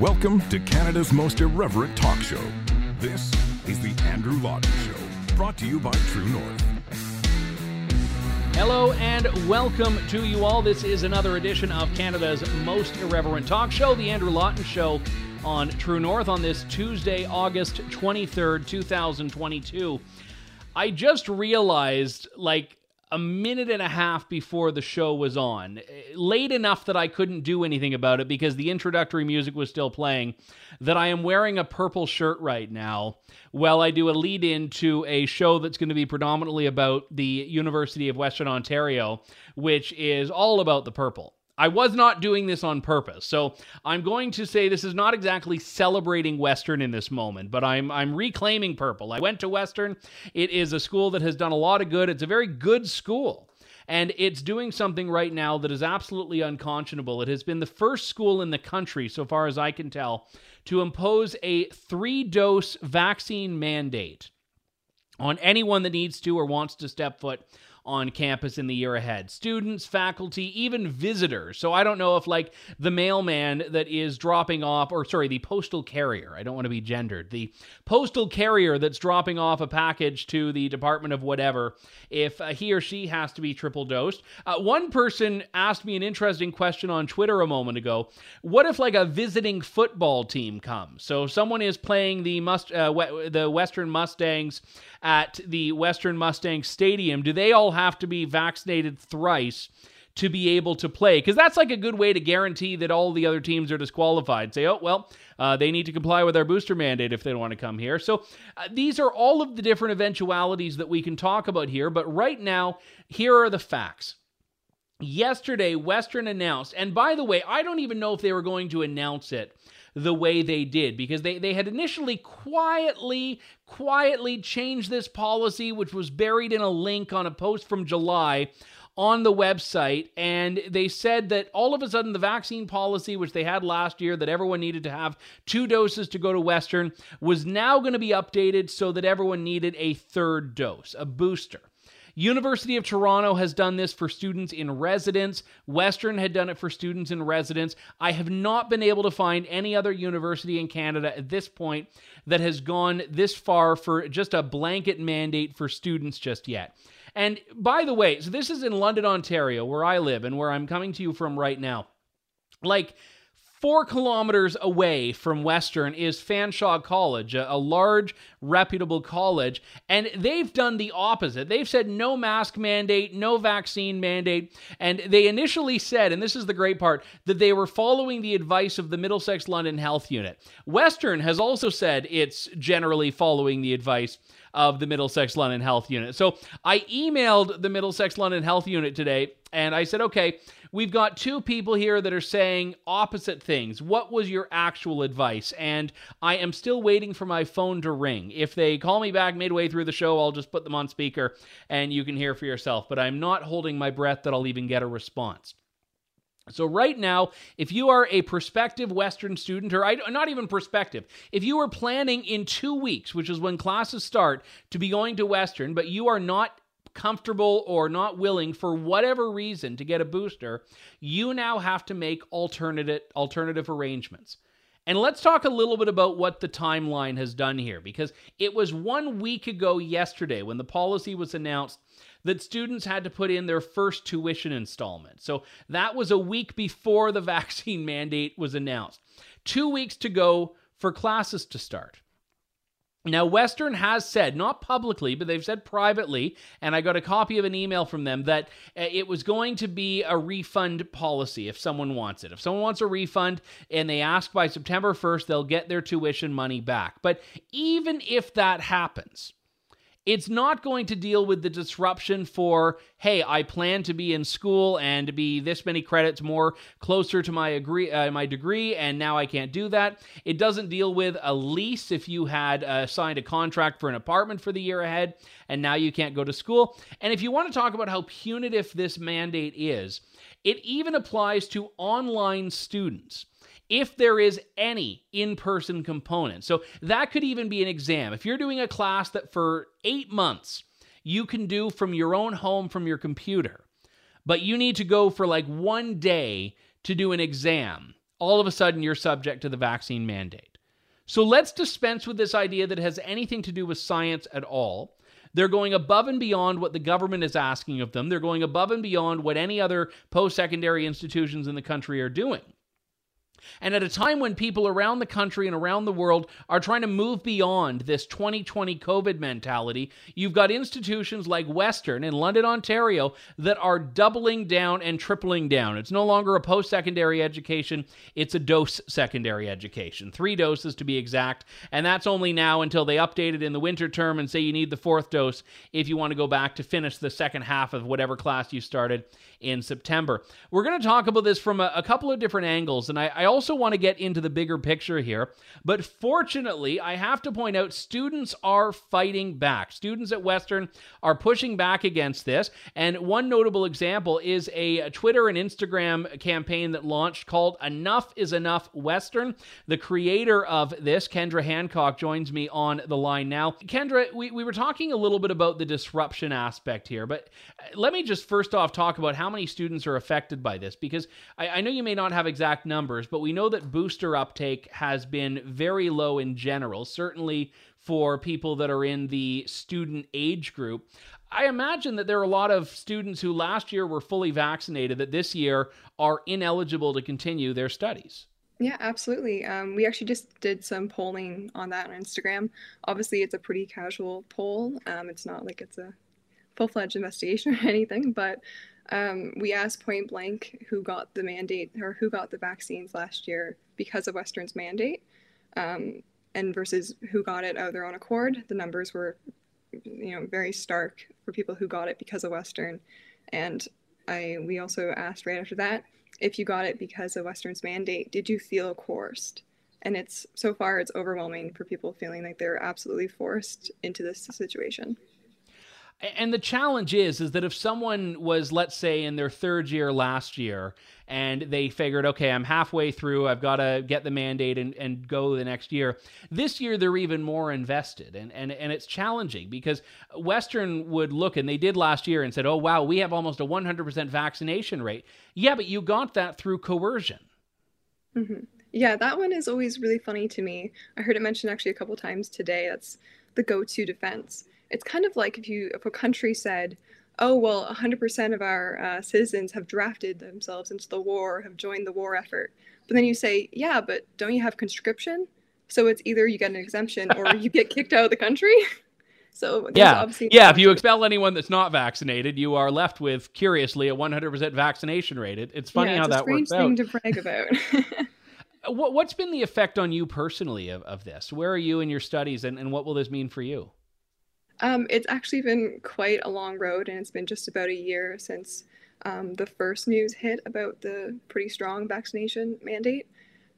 Welcome to Canada's most irreverent talk show. This is The Andrew Lawton Show, brought to you by True North. Hello and welcome to you all. This is another edition of Canada's most irreverent talk show, The Andrew Lawton Show on True North on this Tuesday, August 23rd, 2022. I just realized, like, a minute and a half before the show was on, eh, late enough that I couldn't do anything about it because the introductory music was still playing, that I am wearing a purple shirt right now while I do a lead in to a show that's going to be predominantly about the University of Western Ontario, which is all about the purple. I was not doing this on purpose. So I'm going to say this is not exactly celebrating Western in this moment, but I'm I'm reclaiming purple. I went to Western. It is a school that has done a lot of good. It's a very good school. And it's doing something right now that is absolutely unconscionable. It has been the first school in the country, so far as I can tell, to impose a three dose vaccine mandate on anyone that needs to or wants to step foot on campus in the year ahead. Students, faculty, even visitors. So I don't know if, like, the mailman that is dropping off, or sorry, the postal carrier, I don't want to be gendered, the postal carrier that's dropping off a package to the Department of whatever, if uh, he or she has to be triple dosed. Uh, one person asked me an interesting question on Twitter a moment ago. What if, like, a visiting football team comes? So someone is playing the, must, uh, the Western Mustangs at the Western Mustang Stadium, do they all have to be vaccinated thrice? to be able to play because that's like a good way to guarantee that all the other teams are disqualified. Say, oh, well, uh, they need to comply with our booster mandate if they don't want to come here. So uh, these are all of the different eventualities that we can talk about here. But right now, here are the facts. Yesterday, Western announced, and by the way, I don't even know if they were going to announce it the way they did because they, they had initially quietly, quietly changed this policy, which was buried in a link on a post from July on the website. And they said that all of a sudden the vaccine policy which they had last year that everyone needed to have two doses to go to western was now going to be updated so that everyone needed a third dose a booster University of Toronto has done this for students in residence. Western had done it for students in residence. I have not been able to find any other university in Canada at this point that has gone this far for just a blanket mandate for students just yet. And by the way, so this is in London, Ontario, where I live and where I'm coming to you from right now. Like, Four kilometers away from Western is Fanshawe College, a, a, large, reputable college, and they've done the opposite. They've said no mask mandate, no vaccine mandate, and they initially said, and this is the great part, that they were following the advice of the Middlesex London Health Unit. Western has also said it's generally following the advice of the Middlesex London Health Unit. So I emailed the Middlesex London Health Unit today and I said, okay, we've got two people here that are saying opposite things. What was your actual advice? And I am still waiting for my phone to ring. If they call me back midway through the show, I'll just put them on speaker and you can hear for yourself. But I'm not holding my breath that I'll even get a response. So, right now, if you are a prospective Western student, or not even prospective, if you are planning in two weeks, which is when classes start, to be going to Western, but you are not comfortable or not willing for whatever reason to get a booster, you now have to make alternative alternative arrangements. And let's talk a little bit about what the timeline has done here because it was 1 week ago yesterday when the policy was announced that students had to put in their first tuition installment. So that was a week before the vaccine mandate was announced. 2 weeks to go for classes to start. Now, Western has said, not publicly, but they've said privately, and I got a copy of an email from them that uh, it was going to be a refund policy if someone wants it. If someone wants a refund and they ask by September 1st, they'll get their tuition money back. But even if that happens, it's not going to deal with the disruption for, hey, I plan to be in school and be this many credits more closer to my agree uh, my degree, and now I can't do that. It doesn't deal with a lease if you had uh, signed a contract for an apartment for the year ahead, and now you can't go to school. And if you want to talk about how punitive this mandate is, it even applies to online students if there is any in person component. So that could even be an exam. If you're doing a class that for eight months you can do from your own home from your computer, but you need to go for like one day to do an exam all of a sudden you're subject to the vaccine mandate. So let's dispense with this idea that it has anything to do with science at all. They're going above and beyond what the government is asking of them. They're going above and beyond what any other post secondary institutions in the country are doing. And at a time when people around the country and around the world are trying to move beyond this 2020 COVID mentality, you've got institutions like Western in London, Ontario, that are doubling down and tripling down. It's no longer a post secondary education, it's a dose secondary education. Three doses to be exact. And that's only now until they update it in the winter term and say you need the fourth dose if you want to go back to finish the second half of whatever class you started in September. We're going to talk about this from a, a couple of different angles, and I, I also want to get into the bigger picture here. But fortunately, I have to point out students are fighting back. Students at Western are pushing back against this. And one notable example is a Twitter and Instagram campaign that launched called Enough is Enough Western. The creator of this, Kendra Hancock, joins me on the line now. Kendra, we, we were talking a little bit about the disruption aspect here, but let me just first off talk about how many students are affected by this because I, I know you may not have exact numbers, but we know that booster uptake has been very low in general, certainly for people that are in the student age group. I imagine that there are a lot of students who last year were fully vaccinated that this year are ineligible to continue their studies. Yeah, absolutely. Um, we actually just did some polling on that on Instagram. Obviously, it's a pretty casual poll. Um, it's not like it's a full fledged investigation or anything, but um, we asked point blank who got the mandate or who got the vaccines last year because of Western's mandate, um, and versus who got it of their own accord. The numbers were, you know, very stark for people who got it because of Western, and I we also asked right after that if you got it because of Western's mandate, did you feel coerced? And it's so far it's overwhelming for people feeling like they're absolutely forced into this situation. And the challenge is, is that if someone was, let's say, in their third year last year, and they figured, okay, I'm halfway through, I've got to get the mandate and, and go the next year. This year, they're even more invested, and, and, and it's challenging because Western would look, and they did last year, and said, oh, wow, we have almost a 100% vaccination rate. Yeah, but you got that through coercion. Mm-hmm. Yeah, that one is always really funny to me. I heard it mentioned actually a couple times today. That's the go to defense it's kind of like if you if a country said oh well 100% of our uh, citizens have drafted themselves into the war have joined the war effort. But then you say yeah but don't you have conscription? So it's either you get an exemption or you get kicked out of the country. So yeah. yeah if you expel anyone that's not vaccinated you are left with curiously a 100% vaccination rate. It, it's funny yeah, how that works That's a strange thing to brag about. What, what's been the effect on you personally of, of this? Where are you in your studies and, and what will this mean for you um, it's actually been quite a long road, and it's been just about a year since um, the first news hit about the pretty strong vaccination mandate.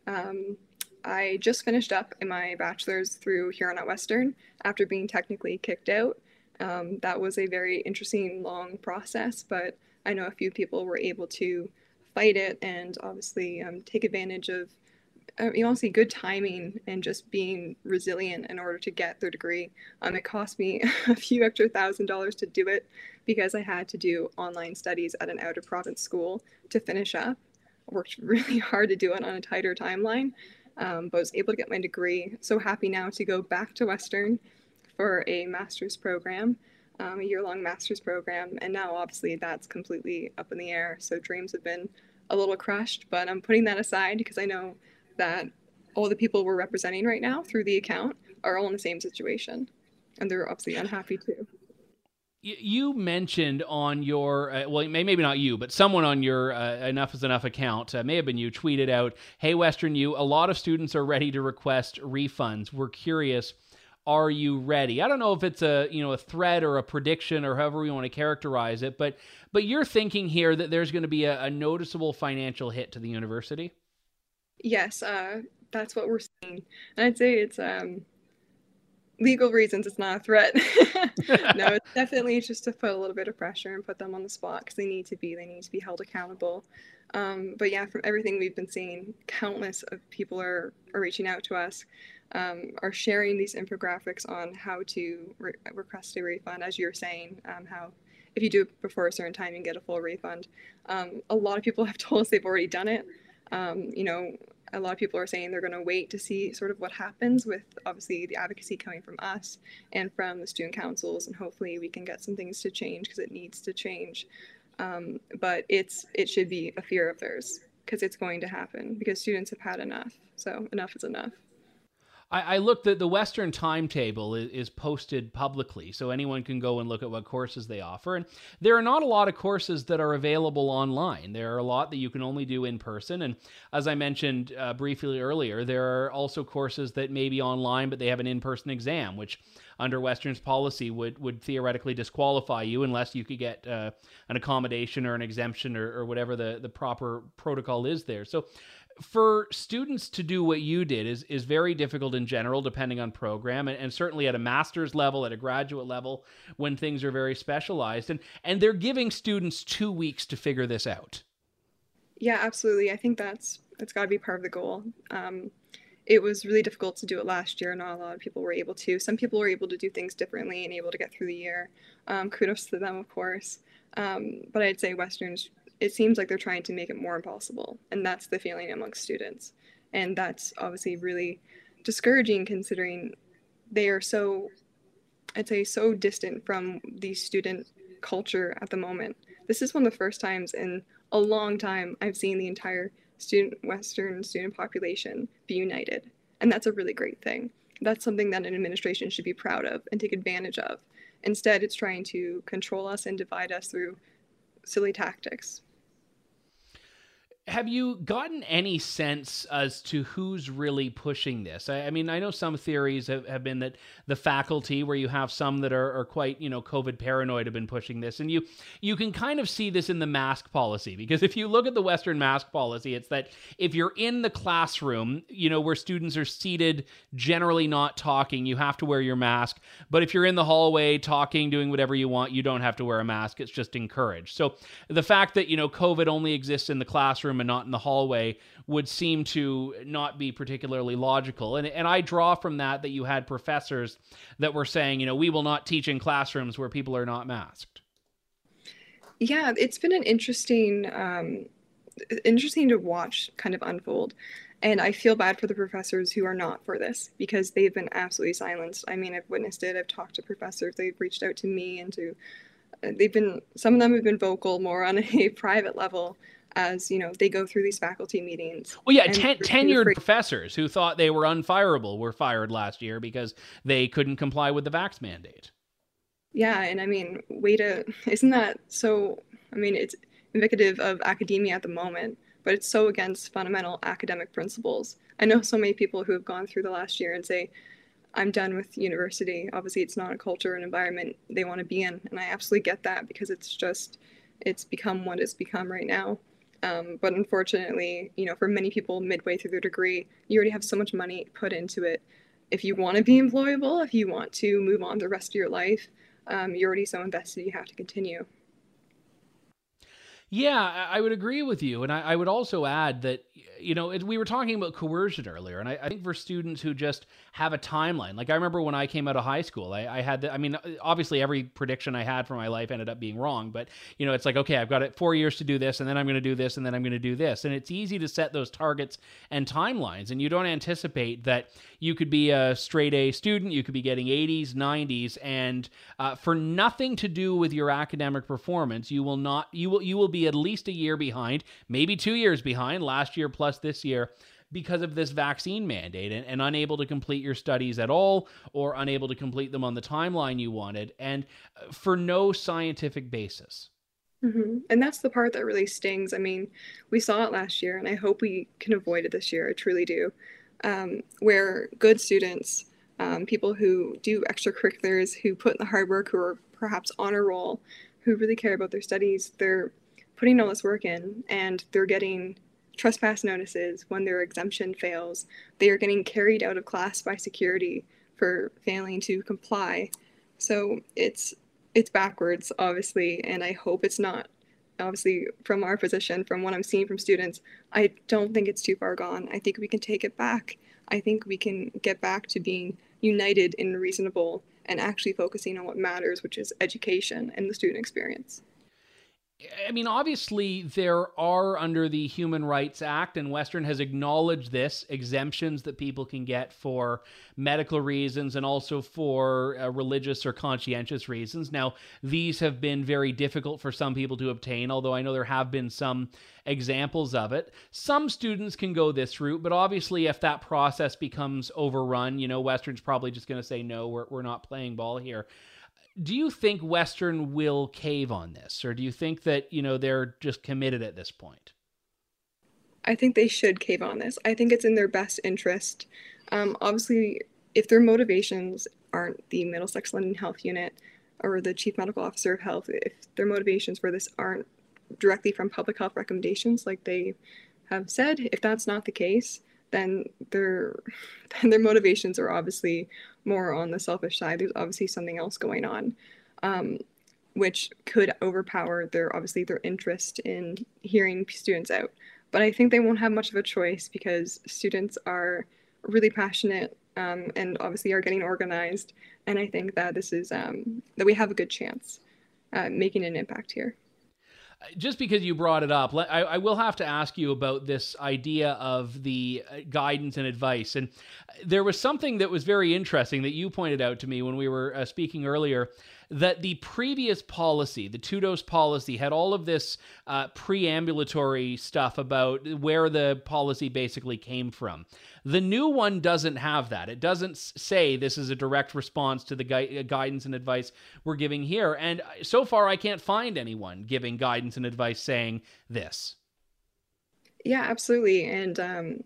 Um, I just finished up my bachelor's through Huron at Western after being technically kicked out. Um, that was a very interesting, long process, but I know a few people were able to fight it and obviously um, take advantage of uh, you see good timing and just being resilient in order to get their degree. Um, it cost me a few extra thousand dollars to do it because I had to do online studies at an out of province school to finish up. I worked really hard to do it on a tighter timeline, um, but was able to get my degree. So happy now to go back to Western for a master's program. Um, a year long master's program, and now obviously that's completely up in the air. So dreams have been a little crushed, but I'm putting that aside because I know that all the people we're representing right now through the account are all in the same situation and they're obviously unhappy too. You mentioned on your uh, well maybe not you but someone on your uh, enough is enough account uh, may have been you tweeted out hey western you a lot of students are ready to request refunds. We're curious are you ready? I don't know if it's a you know a threat or a prediction or however we want to characterize it but but you're thinking here that there's going to be a, a noticeable financial hit to the university yes, uh, that's what we're seeing. And I'd say it's um, legal reasons. It's not a threat. no, it's definitely just to put a little bit of pressure and put them on the spot because they need to be. They need to be held accountable. Um, but yeah, from everything we've been seeing, countless of people are, are reaching out to us, um, are sharing these infographics on how to re- request a refund, as you're saying, um, how if you do it before a certain time, you get a full refund. Um, a lot of people have told us they've already done it. Um, you know, a lot of people are saying they're going to wait to see sort of what happens with obviously the advocacy coming from us and from the student councils and hopefully we can get some things to change because it needs to change. Um, but it's it should be a fear of theirs because it's going to happen because students have had enough so enough is enough I, I looked at the Western timetable is, is, posted publicly, so anyone can go and look at what courses they offer. And there are not a lot of courses that are available online. There are a lot that you can only do in person. And as I mentioned uh, briefly earlier, there are also courses that may be online, but they have an in-person exam, which under Western's policy would would theoretically disqualify you unless you could get uh, an accommodation or an exemption or, or whatever the the proper protocol is there. So for students to do what you did is is very difficult in general depending on program and, and, certainly at a master's level at a graduate level when things are very specialized and and they're giving students two weeks to figure this out. Yeah absolutely. I think that's that's got to be part of the goal. Um, it was really difficult to do it last year. Not a lot of people were able to. Some people were able to do things differently and able to get through the year. Um, kudos to them of course. Um, but i'd say westerns it seems like they're trying to make it more impossible. And that's the feeling amongst students. And that's obviously really discouraging considering they are so, I'd say, so distant from the student culture at the moment. This is one of the first times in a long time I've seen the entire student Western student population be united. And that's a really great thing. That's something that an administration should be proud of and take advantage of. Instead, it's trying to control us and divide us through silly tactics have you gotten any sense as to who's really pushing this? I, I mean, I know some theories have, have, been that the faculty, where you have some that are, are, quite, you know, COVID paranoid, have been pushing this, and you you can kind of see this in the mask policy because if you look at the Western mask policy, it's that if you're in the classroom, you know, where students are seated, generally not talking, you have to wear your mask. But if you're in the hallway talking, doing whatever you want, you don't have to wear a mask. It's just encouraged. So the fact that you know COVID only exists in the classroom and not in the hallway would seem to not be particularly logical. And, and I draw from that that you had professors that were saying, you know, we will not teach in classrooms where people are not masked. Yeah, it's been an interesting, um, interesting to watch kind of unfold. And I feel bad for the professors who are not for this because they've been absolutely silenced. I mean, I've witnessed it. I've talked to professors. They've reached out to me and to, they've been, some of them have been vocal more on a private level as you know they go through these faculty meetings. Well, yeah, ten, tenured professors who thought they were unfireable were fired last year because they couldn't comply with the vax mandate. Yeah, and I mean, way to isn't that so? I mean, it's indicative of academia at the moment, but it's so against fundamental academic principles. I know so many people who have gone through the last year and say, I'm done with university. Obviously, it's not a culture and environment they want to be in. And I absolutely get that because it's just, it's become what it's become right now. Um, but unfortunately, you know, for many people midway through their degree, you already have so much money put into it. If you want to be employable, if you want to move on the rest of your life, um, you're already so invested, you have to continue. Yeah, I would agree with you. And I, I would also add that, you know, we were talking about coercion earlier. And I, I, think for students who just have a timeline, like I remember when I came out of high school, I, I had, the, I mean, obviously every prediction I had for my life ended up being wrong. But, you know, it's like, okay, I've got it four years to do this, and then I'm going to do this, and then I'm going to do this. And it's easy to set those targets and timelines. And you don't anticipate that you could be a straight A student, you could be getting 80s, 90s, and uh, for nothing to do with your academic performance, you will not, you will, you will be at least a year behind, maybe two years behind, last year plus this year because of this vaccine mandate and, and, unable to complete your studies at all or unable to complete them on the timeline you wanted and uh, for no scientific basis. Mm-hmm. And that's the part that really stings. I mean, we saw it last year, and I hope we can avoid it this year. I truly do. Um, where good students, um, people who do extracurriculars, who put in the hard work, who are perhaps honor roll, who really care about their studies, they're putting all this work in and they're getting trespass notices when their exemption fails. They are getting carried out of class by security for failing to comply. So it's it's backwards, obviously, and I hope it's not. Obviously, from our position, from what I'm seeing from students, I don't think it's too far gone. I think we can take it back. I think we can get back to being united and reasonable and actually focusing on what matters, which is education and the student experience I mean, obviously, there are under the Human Rights Act, and Western has acknowledged this exemptions that people can get for medical reasons and also for uh, religious or conscientious reasons. Now, these have been very difficult for some people to obtain, although I know there have been some examples of it. Some students can go this route, but obviously, if that process becomes overrun, you know, Western's probably just going to say, no, we're, we're not playing ball here do you think Western will cave on this, or do you think that you know they're just committed at this point? I think they should cave on this. I think it's in their best interest. Um, obviously, if their motivations aren't the Middlesex London Health Unit or the Chief Medical Officer of Health, if their motivations for this aren't directly from public health recommendations, like they have said, if that's not the case, then their then their motivations are obviously more on the selfish side. There's obviously something else going on, um, which could overpower their obviously their interest in hearing students out. But I think they won't have much of a choice because students are really passionate um, and obviously are getting organized. And I think that this is um, that we have a good chance making an impact here just because you brought it up, I, I, will have to ask you about this idea of the uh, guidance and advice. And there was something that was very interesting that you pointed out to me when we were uh, speaking earlier that the previous policy, the two dose policy, had all of this uh, preambulatory stuff about where the policy basically came from. The new one doesn't have that. It doesn't say this is a direct response to the gui- uh, guidance and advice we're giving here. And uh, so far, I can't find anyone giving guidance and advice saying this. Yeah, absolutely. And um,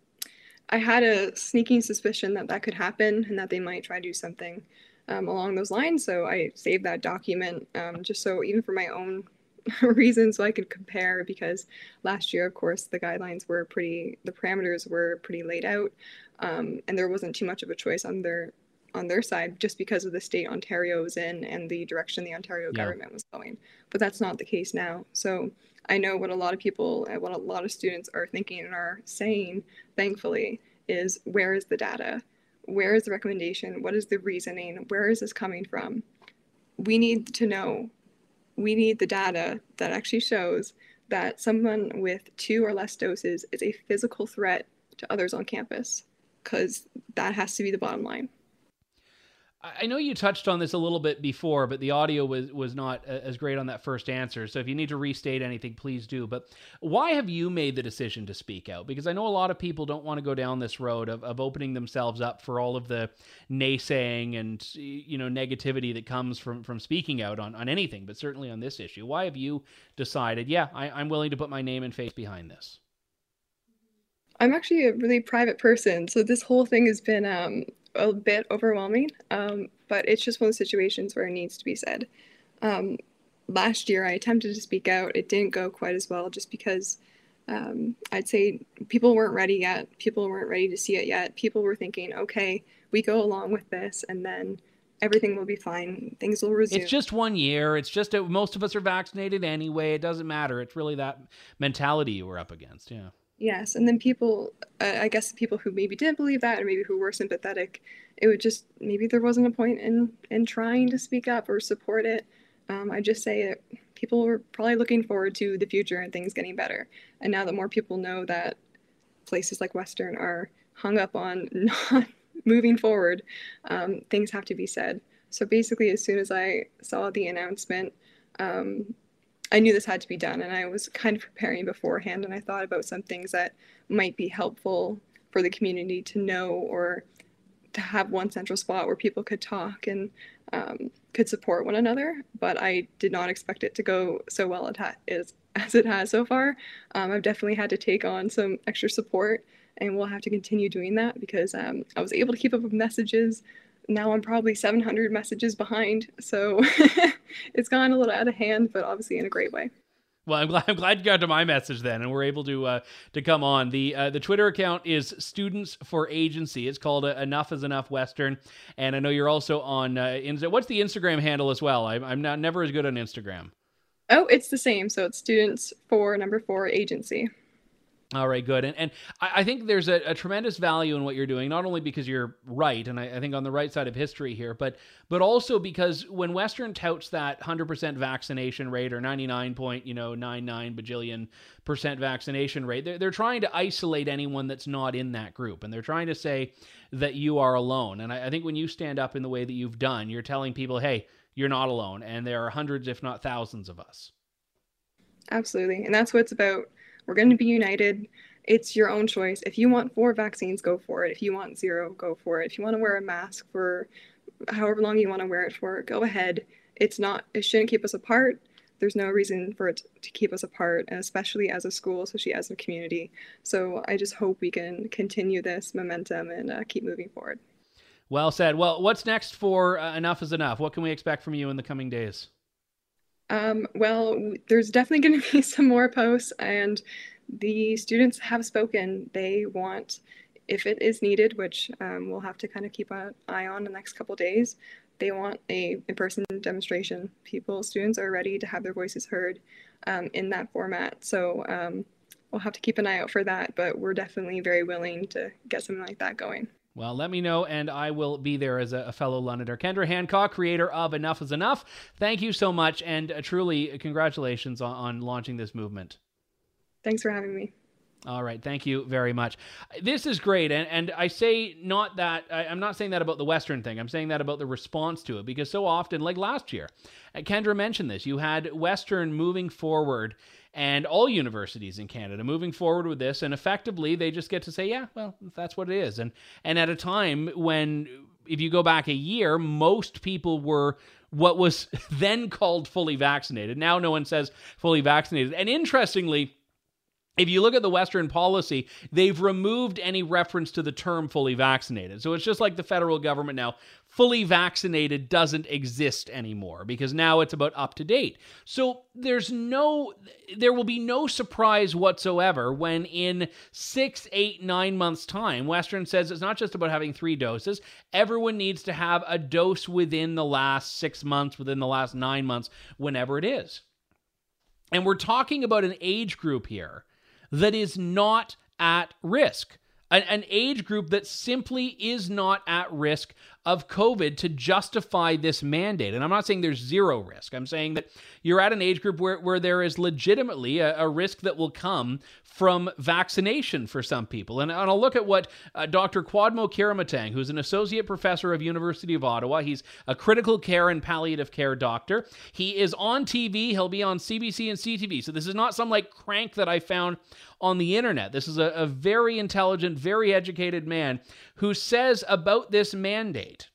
I had a sneaking suspicion that that could happen and that they might try to do something um, along those lines. So I saved that document um, just so even for my own reasons so I could compare because last year, of course, the guidelines were pretty, the parameters were pretty laid out, um, and there wasn't too much of a choice on their on their side just because of the state Ontario was in and the direction the Ontario yeah. government was going. But that's not the case now. So I know what a lot of people, what a lot of students are thinking and are saying, thankfully, is where is the data? Where is the recommendation? What is the reasoning? Where is this coming from? We need to know. We need the data that actually shows that someone with two or less doses is a physical threat to others on campus, because that has to be the bottom line. I know you touched on this a little bit before, but the audio was was not as great on that first answer. So if you need to restate anything, please do. But why have you made the decision to speak out? Because I know a lot of people don't want to go down this road of, of opening themselves up for all of the naysaying and you know negativity that comes from from speaking out on, on anything, but certainly on this issue. Why have you decided, yeah, I, I'm willing to put my name and face behind this? I'm actually a really private person, so this whole thing has been um, a bit overwhelming, um, but it's just one of the situations where it needs to be said. Um, last year, I attempted to speak out. It didn't go quite as well just because um, I'd say people weren't ready yet. People weren't ready to see it yet. People were thinking, okay, we go along with this, and then everything will be fine. Things will resume. It's just one year. It's just a, most of us are vaccinated anyway. It doesn't matter. It's really that mentality you were up against. Yeah. Yes, and then people, uh, I guess people who maybe didn't believe that, or maybe who were sympathetic, it would just maybe there wasn't a point in in trying to speak up or support it. Um, I just say it. People were probably looking forward to the future and things getting better. And now that more people know that places like Western are hung up on not moving forward, um, things have to be said. So basically, as soon as I saw the announcement, um, I knew this had to be done, and I was kind of preparing beforehand. And I thought about some things that might be helpful for the community to know or to have one central spot where people could talk and um, could support one another. But I did not expect it to go so well as, as it has so far. Um, I've definitely had to take on some extra support, and we'll have to continue doing that because um, I was able to keep up with messages now I'm probably 700 messages behind. So it's gone a little out of hand, but obviously in a great way. Well, I'm glad, I'm glad you got to my message then, and we're able to uh, to come on. the uh, The Twitter account is Students for Agency. It's called uh, Enough is Enough Western, and I know you're also on. Uh, what's the Instagram handle as well? I, I'm not never as good on Instagram. Oh, it's the same. So it's Students for number four Agency. All right, good. And, and I, I think there's a, a, tremendous value in what you're doing, not only because you're right, and I, I, think on the right side of history here, but but also because when Western touts that 100% vaccination rate or 99 point, you know, 99 bajillion percent vaccination rate, they're, they're trying to isolate anyone that's not in that group. And they're trying to say that you are alone. And I, I think when you stand up in the way that you've done, you're telling people, hey, you're not alone. And there are hundreds, if not thousands of us. Absolutely. And that's what it's about we're going to be united. It's your own choice. If you want four vaccines, go for it. If you want zero, go for it. If you want to wear a mask for however long you want to wear it for, go ahead. It's not, it shouldn't keep us apart. There's no reason for it to keep us apart, and especially as a school, especially as a community. So I just hope we can continue this momentum and uh, keep moving forward. Well said. Well, what's next for uh, Enough is Enough? What can we expect from you in the coming days? Um, well, there's definitely going to be some more posts, and the students have spoken. They want, if it is needed, which um, we'll have to kind of keep an eye on the next couple days, they want a in-person demonstration. People, students are ready to have their voices heard um, in that format. So um, we'll have to keep an eye out for that, but we're definitely very willing to get something like that going. Well, let me know, and I will be there as a, a, fellow Londoner. Kendra Hancock, creator of Enough is Enough. Thank you so much, and uh, truly, congratulations on, on launching this movement. Thanks for having me. All right, thank you very much. This is great, and, and I say not that I, am not saying that about the Western thing. I'm saying that about the response to it because so often, like last year, uh, Kendra mentioned this. You had Western moving forward, and all universities in Canada moving forward with this, and effectively they just get to say, yeah, well, that's what it is. And and at a time when, if you go back a year, most people were what was then called fully vaccinated. Now no one says fully vaccinated, and interestingly if you look at the Western policy, they've removed any reference to the term fully vaccinated. So it's just like the federal government now. Fully vaccinated doesn't exist anymore because now it's about up to date. So there's no, there will be no surprise whatsoever when in six, eight, nine months' time, Western says it's not just about having three doses. Everyone needs to have a dose within the last six months, within the last nine months, whenever it is. And we're talking about an age group here that is not at risk. An, an, age group that simply is not at risk of COVID to justify this mandate. And I'm not saying there's zero risk. I'm saying that you're at an age group where, where there is legitimately a, a risk that will come from vaccination for some people. And, and I'll look at what uh, Dr. Kwadwo Kyeremanteng, who's an associate professor of University of Ottawa, he's a critical care and palliative care doctor. He is on TV. He'll be on CBC and CTV. So this is not some like crank that I found on the internet. This is a, a very intelligent, very educated man who says about this mandate,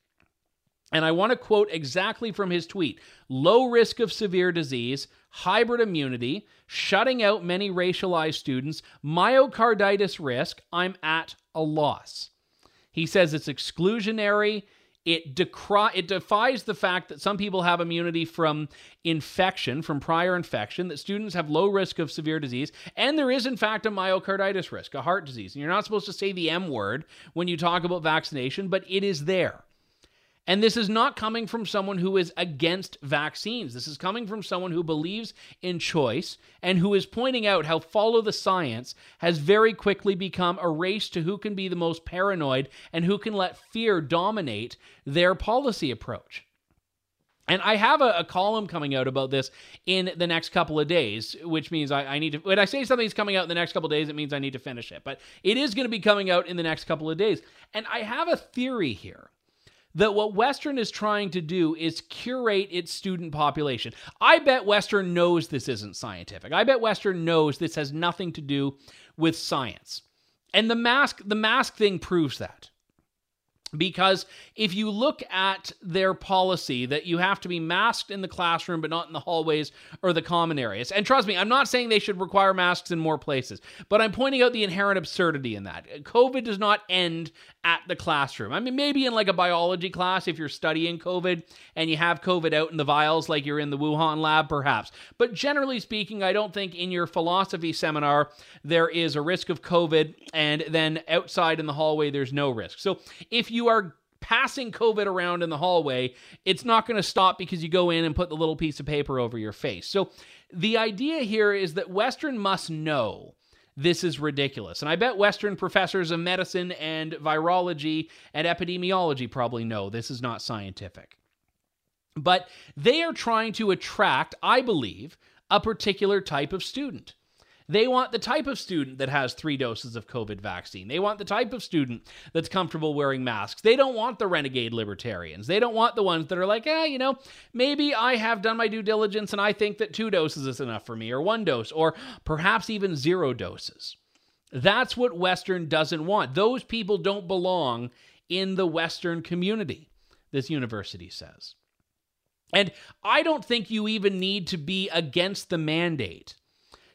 and I want to quote exactly from his tweet low risk of severe disease, hybrid immunity, shutting out many racialized students, myocarditis risk, I'm at a loss. He says it's exclusionary, it, decry, it defies the fact that some people have immunity from infection, from prior infection, that students have low risk of severe disease, and there is, in fact, a myocarditis risk, a heart disease. And you're not supposed to say the M word when you talk about vaccination, but it is there. And this is not coming from someone who is against vaccines. This is coming from someone who believes in choice and who is pointing out how follow the science has very quickly become a race to who can be the most paranoid and who can let fear dominate their policy approach. And I have a, a, column coming out about this in the next couple of days, which means I, I, need to. When I say something's coming out in the next couple of days, it means I need to finish it. But it is going to be coming out in the next couple of days. And I have a theory here that what Western is trying to do is curate its student population. I bet Western knows this isn't scientific. I bet Western knows this has nothing to do with science. And the mask the mask thing proves that because if you look at their policy that you have to be masked in the classroom but not in the hallways or the common areas and trust me i'm not saying they should require masks in more places but i'm pointing out the inherent absurdity in that covid does not end at the classroom. I mean maybe in like a biology class if you're studying covid and you have covid out in the vials like you're in the wuhan lab perhaps. But generally speaking i don't think in your philosophy seminar there is a risk of covid and then outside in the hallway there's no risk. So if you are passing COVID around in the hallway, it's not going to stop because you go in and put the little piece of paper over your face. So the idea here is that Western must know this is ridiculous. And I bet Western professors of medicine and virology and epidemiology probably know this is not scientific. But they are trying to attract, I believe, a particular type of student. They want the type of student that has three doses of COVID vaccine. They want the type of student that's comfortable wearing masks. They don't want the renegade libertarians. They don't want the ones that are like, eh, you know, maybe I have done my due diligence and I think that two doses is enough for me, or one dose, or perhaps even zero doses. That's what Western doesn't want. Those people don't belong in the Western community, this university says. And I don't think you even need to be against the mandate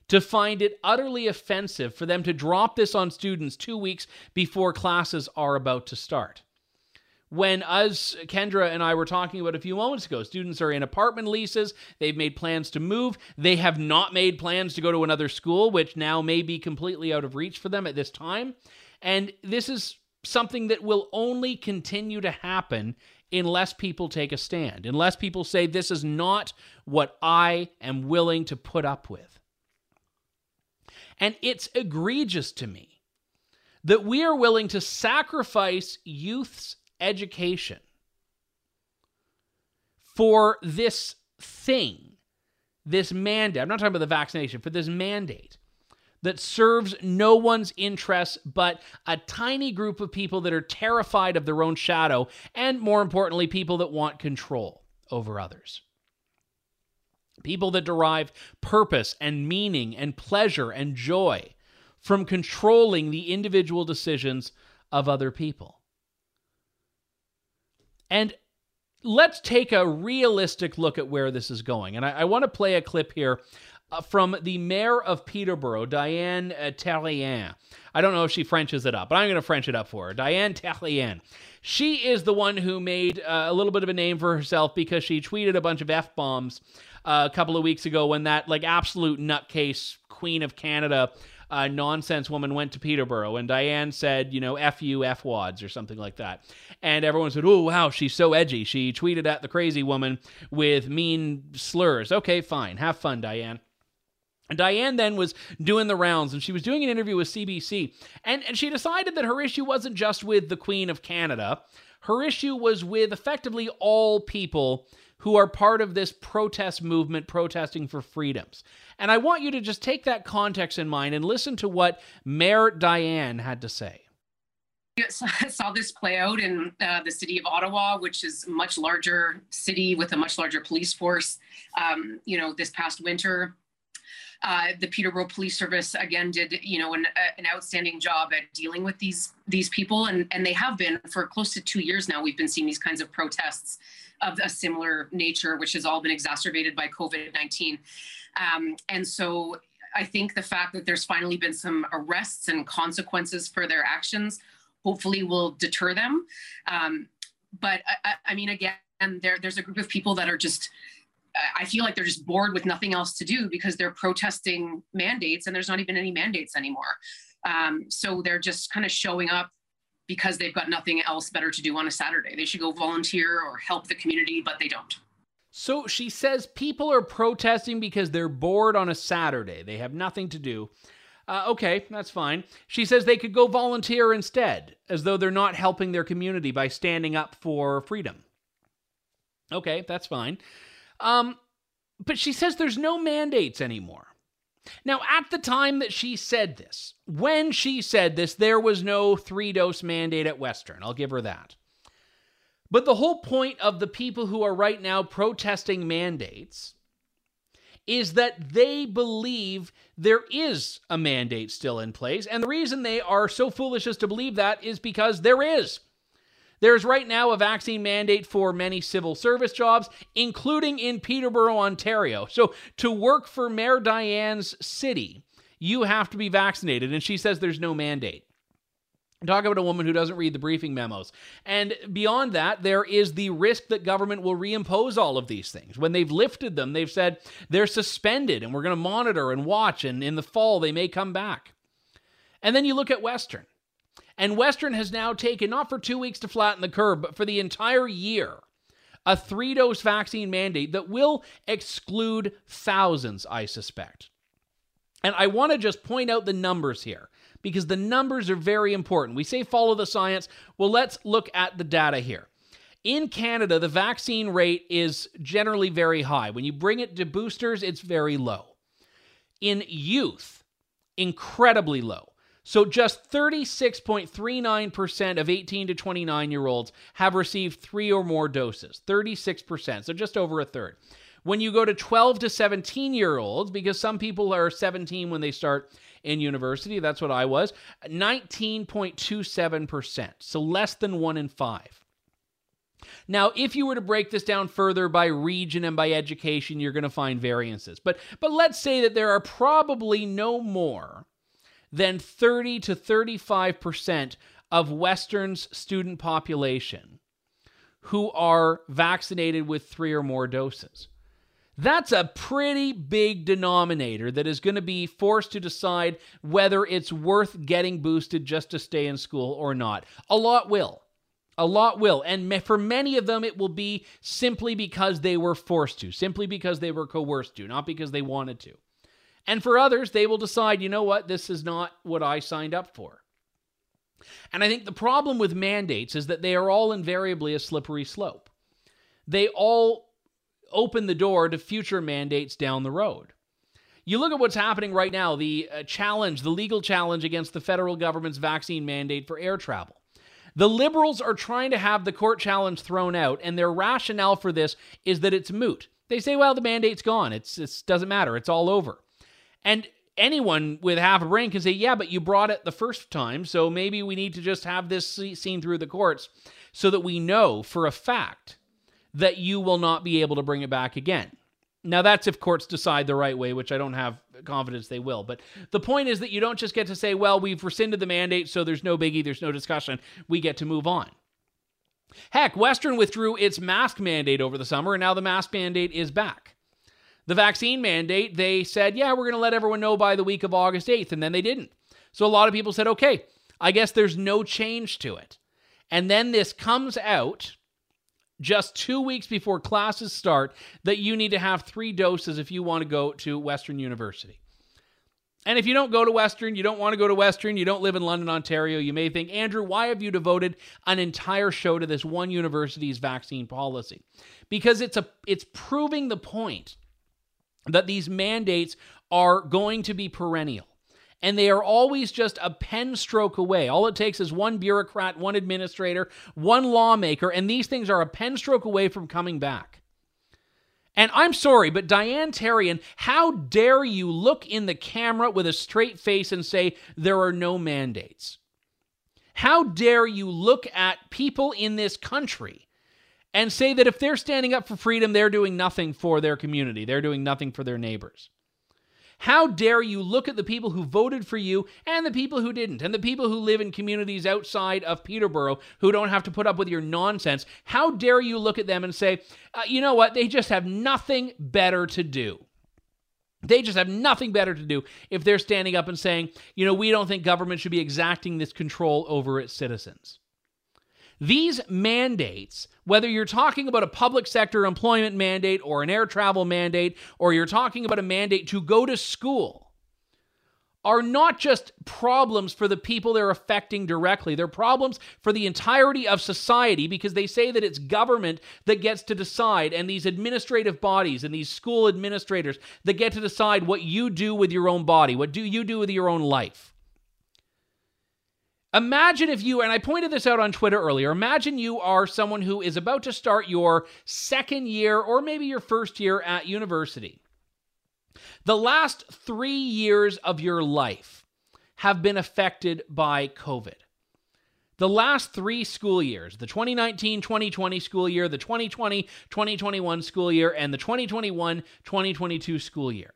to find it utterly offensive for them to drop this on students two weeks before classes are about to start. When us, Kendra and I were talking about a few moments ago, students are in apartment leases, they've made plans to move, they have not made plans to go to another school, which now may be completely out of reach for them at this time. And this is something that will only continue to happen unless people take a stand, unless people say, This is not what I am willing to put up with. And it's egregious to me that we are willing to sacrifice youth's education for this thing, this mandate. I'm not talking about the vaccination, for this mandate that serves no one's interests but a tiny group of people that are terrified of their own shadow, and more importantly, people that want control over others. People that derive purpose and meaning and pleasure and joy from controlling the individual decisions of other people. And let's take a realistic look at where this is going. And I, I want to play a clip here uh, from the mayor of Peterborough, Diane uh. I don't know if she Frenches it up, but I'm going to French it up for her. Diane Therrien. She is the one who made uh, a little bit of a name for herself because she tweeted a bunch of F bombs a couple of weeks ago when that like absolute nutcase Queen of Canada uh, nonsense woman went to Peterborough and Diane said, you know, F you, F wads or something like that. And everyone said, oh, wow, she's so edgy. She tweeted at the crazy woman with mean slurs. Okay, fine. Have fun, Diane. And Diane then was doing the rounds and she was doing an interview with CBC. And, and she decided that her issue wasn't just with the Queen of Canada, her issue was with effectively all people who are part of this protest movement protesting for freedoms. And I want you to just take that context in mind and listen to what Mayor Diane had to say. I saw this play out in uh, the city of Ottawa, which is a much larger city with a much larger police force. Um, you know, this past winter, uh, the Peterborough Police Service again did you know an, uh, an outstanding job at dealing with these these people, and and they have been for close to two years now. We've been seeing these kinds of protests of a similar nature, which has all been exacerbated by COVID 19. Um, and so I think the fact that there's finally been some arrests and consequences for their actions hopefully will deter them. Um, but I, I, mean, again, there, there's a group of people that are just, I feel like they're just bored with nothing else to do because they're protesting mandates and there's not even any mandates anymore. Um, so they're just kind of showing up because they've got nothing else better to do on a Saturday. They should go volunteer or help the community, but they don't. So she says people are protesting because they're bored on a Saturday. They have nothing to do. Uh, okay, that's fine. She says they could go volunteer instead, as though they're not helping their community by standing up for freedom. Okay, that's fine. Um, but she says there's no mandates anymore. Now, at the time that she said this, when she said this, there was no three dose mandate at Western. I'll give her that. But the whole point of the people who are right now protesting mandates is that they believe there is a mandate still in place. And the reason they are so foolish as to believe that is because there is. There's right now a vaccine mandate for many civil service jobs, including in Peterborough, Ontario. So to work for Mayor Diane's city, you have to be vaccinated. And she says there's no mandate. Talk about a woman who doesn't read the briefing memos. And beyond that, there is the risk that government will reimpose all of these things. When they've lifted them, they've said they're suspended and we're going to monitor and watch, and in the fall, they may come back. And then you look at Western. And Western has now taken, not for two weeks to flatten the curve, but for the entire year, a three dose vaccine mandate that will exclude thousands, I suspect. And I want to just point out the numbers here because the numbers are very important. We say follow the science. Well, let's look at the data here. In Canada, the vaccine rate is generally very high. When you bring it to boosters, it's very low. In youth, incredibly low. So just 36.39% of 18 to 29 year olds have received three or more doses. 36%, so just over a third. When you go to 12 to 17 year olds, because some people are 17 when they start in university, that's what I was, 19.27%, so less than one in five. Now, if you were to break this down further by region and by education, you're going to find variances. But but let's say that there are probably no more than 30 to 35% of Western's student population who are vaccinated with 3 or more doses. That's a pretty big denominator that is going to be forced to decide whether it's worth getting boosted just to stay in school or not. A lot will. A lot will. And for many of them, it will be simply because they were forced to, simply because they were coerced to, not because they wanted to. And for others, they will decide, you know what, this is not what I signed up for. And I think the problem with mandates is that they are all invariably a slippery slope. They all open the door to future mandates down the road. You look at what's happening right now the uh, challenge, the legal challenge against the federal government's vaccine mandate for air travel. The liberals are trying to have the court challenge thrown out, and their rationale for this is that it's moot. They say, well, the mandate's gone. It's it doesn't matter. It's all over. And anyone with half a brain can say, yeah, but you brought it the first time, so maybe we need to just have this seen through the courts so that we know for a fact that you will not be able to bring it back again. Now, that's if courts decide the right way, which I don't have confidence they will. But the point is that you don't just get to say, well, we've rescinded the mandate, so there's no biggie, there's no discussion. We get to move on. Heck, Western withdrew its mask mandate over the summer, and now the mask mandate is back. The vaccine mandate, they said, yeah, we're going to let everyone know by the week of August 8th, and then they didn't. So a lot of people said, okay, I guess there's no change to it. And then this comes out just two weeks before classes start that you need to have three doses if you want to go to Western University. And if you don't go to Western, you don't want to go to Western, you don't live in London, Ontario, you may think, Andrew, why have you devoted an entire show to this one university's vaccine policy? Because it's a it's proving the point that these mandates are going to be perennial and they are always just a pen stroke away. All it takes is one bureaucrat, one administrator, one lawmaker, and these things are a pen stroke away from coming back. And I'm sorry, but Diane Therrien, how dare you look in the camera with a straight face and say there are no mandates? How dare you look at people in this country and say that if they're standing up for freedom, they're doing nothing for their community, they're doing nothing for their neighbors? How dare you look at the people who voted for you and the people who didn't, and the people who live in communities outside of Peterborough who don't have to put up with your nonsense? How dare you look at them and say, uh, you know what, they just have nothing better to do? They just have nothing better to do if they're standing up and saying, you know, we don't think government should be exacting this control over its citizens. These mandates, whether you're talking about a public sector employment mandate or an air travel mandate, or you're talking about a mandate to go to school, are not just problems for the people they're affecting directly. They're problems for the entirety of society because they say that it's government that gets to decide, and these administrative bodies and these school administrators that get to decide what you do with your own body, what do you do with your own life. Imagine if you, and I pointed this out on Twitter earlier, imagine you are someone who is about to start your second year or maybe your first year at university. The last three years of your life have been affected by COVID. The last three school years, the 2019 2020 school year, the 2020 2021 school year, and the 2021 2022 school year.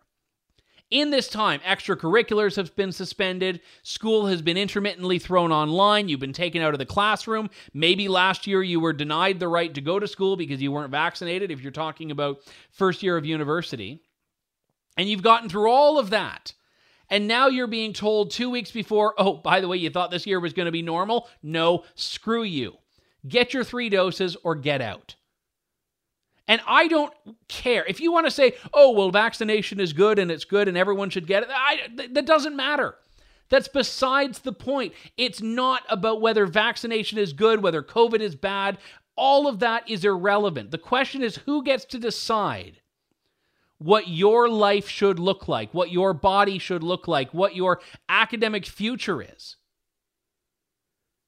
In this time, extracurriculars have been suspended. School has been intermittently thrown online. You've been taken out of the classroom. Maybe last year you were denied the right to go to school because you weren't vaccinated, if you're talking about first year of university. And you've gotten through all of that. And now you're being told two weeks before, oh, by the way, you thought this year was going to be normal? No, screw you. Get your three doses or get out. And I don't care. If you want to say, oh, well, vaccination is good and it's good and everyone should get it, I, that doesn't matter. That's besides the point. It's not about whether vaccination is good, whether COVID is bad. All of that is irrelevant. The question is who gets to decide what your life should look like, what your body should look like, what your academic future is.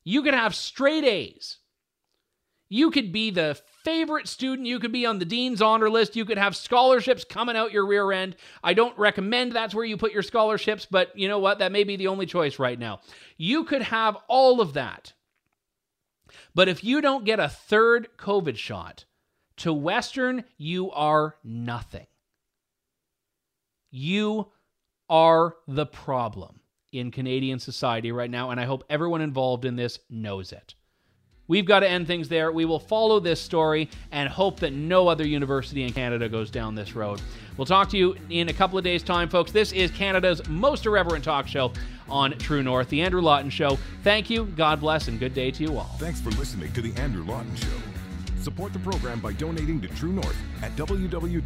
You could have straight A's. You could be the favorite student. You could be on the dean's honor list. You could have scholarships coming out your rear end. I don't recommend that's where you put your scholarships, but you know what? That may be the only choice right now. You could have all of that. But if you don't get a third COVID shot, to Western, you are nothing. You are the problem in Canadian society right now, and I hope everyone involved in this knows it. We've got to end things there. We will follow this story and hope that no other university in Canada goes down this road. We'll talk to you in a couple of days' time, folks. This is Canada's most irreverent talk show on True North, The Andrew Lawton Show. Thank you, God bless, and good day to you all. Thanks for listening to The Andrew Lawton Show. Support the program by donating to True North at www.tnc.news.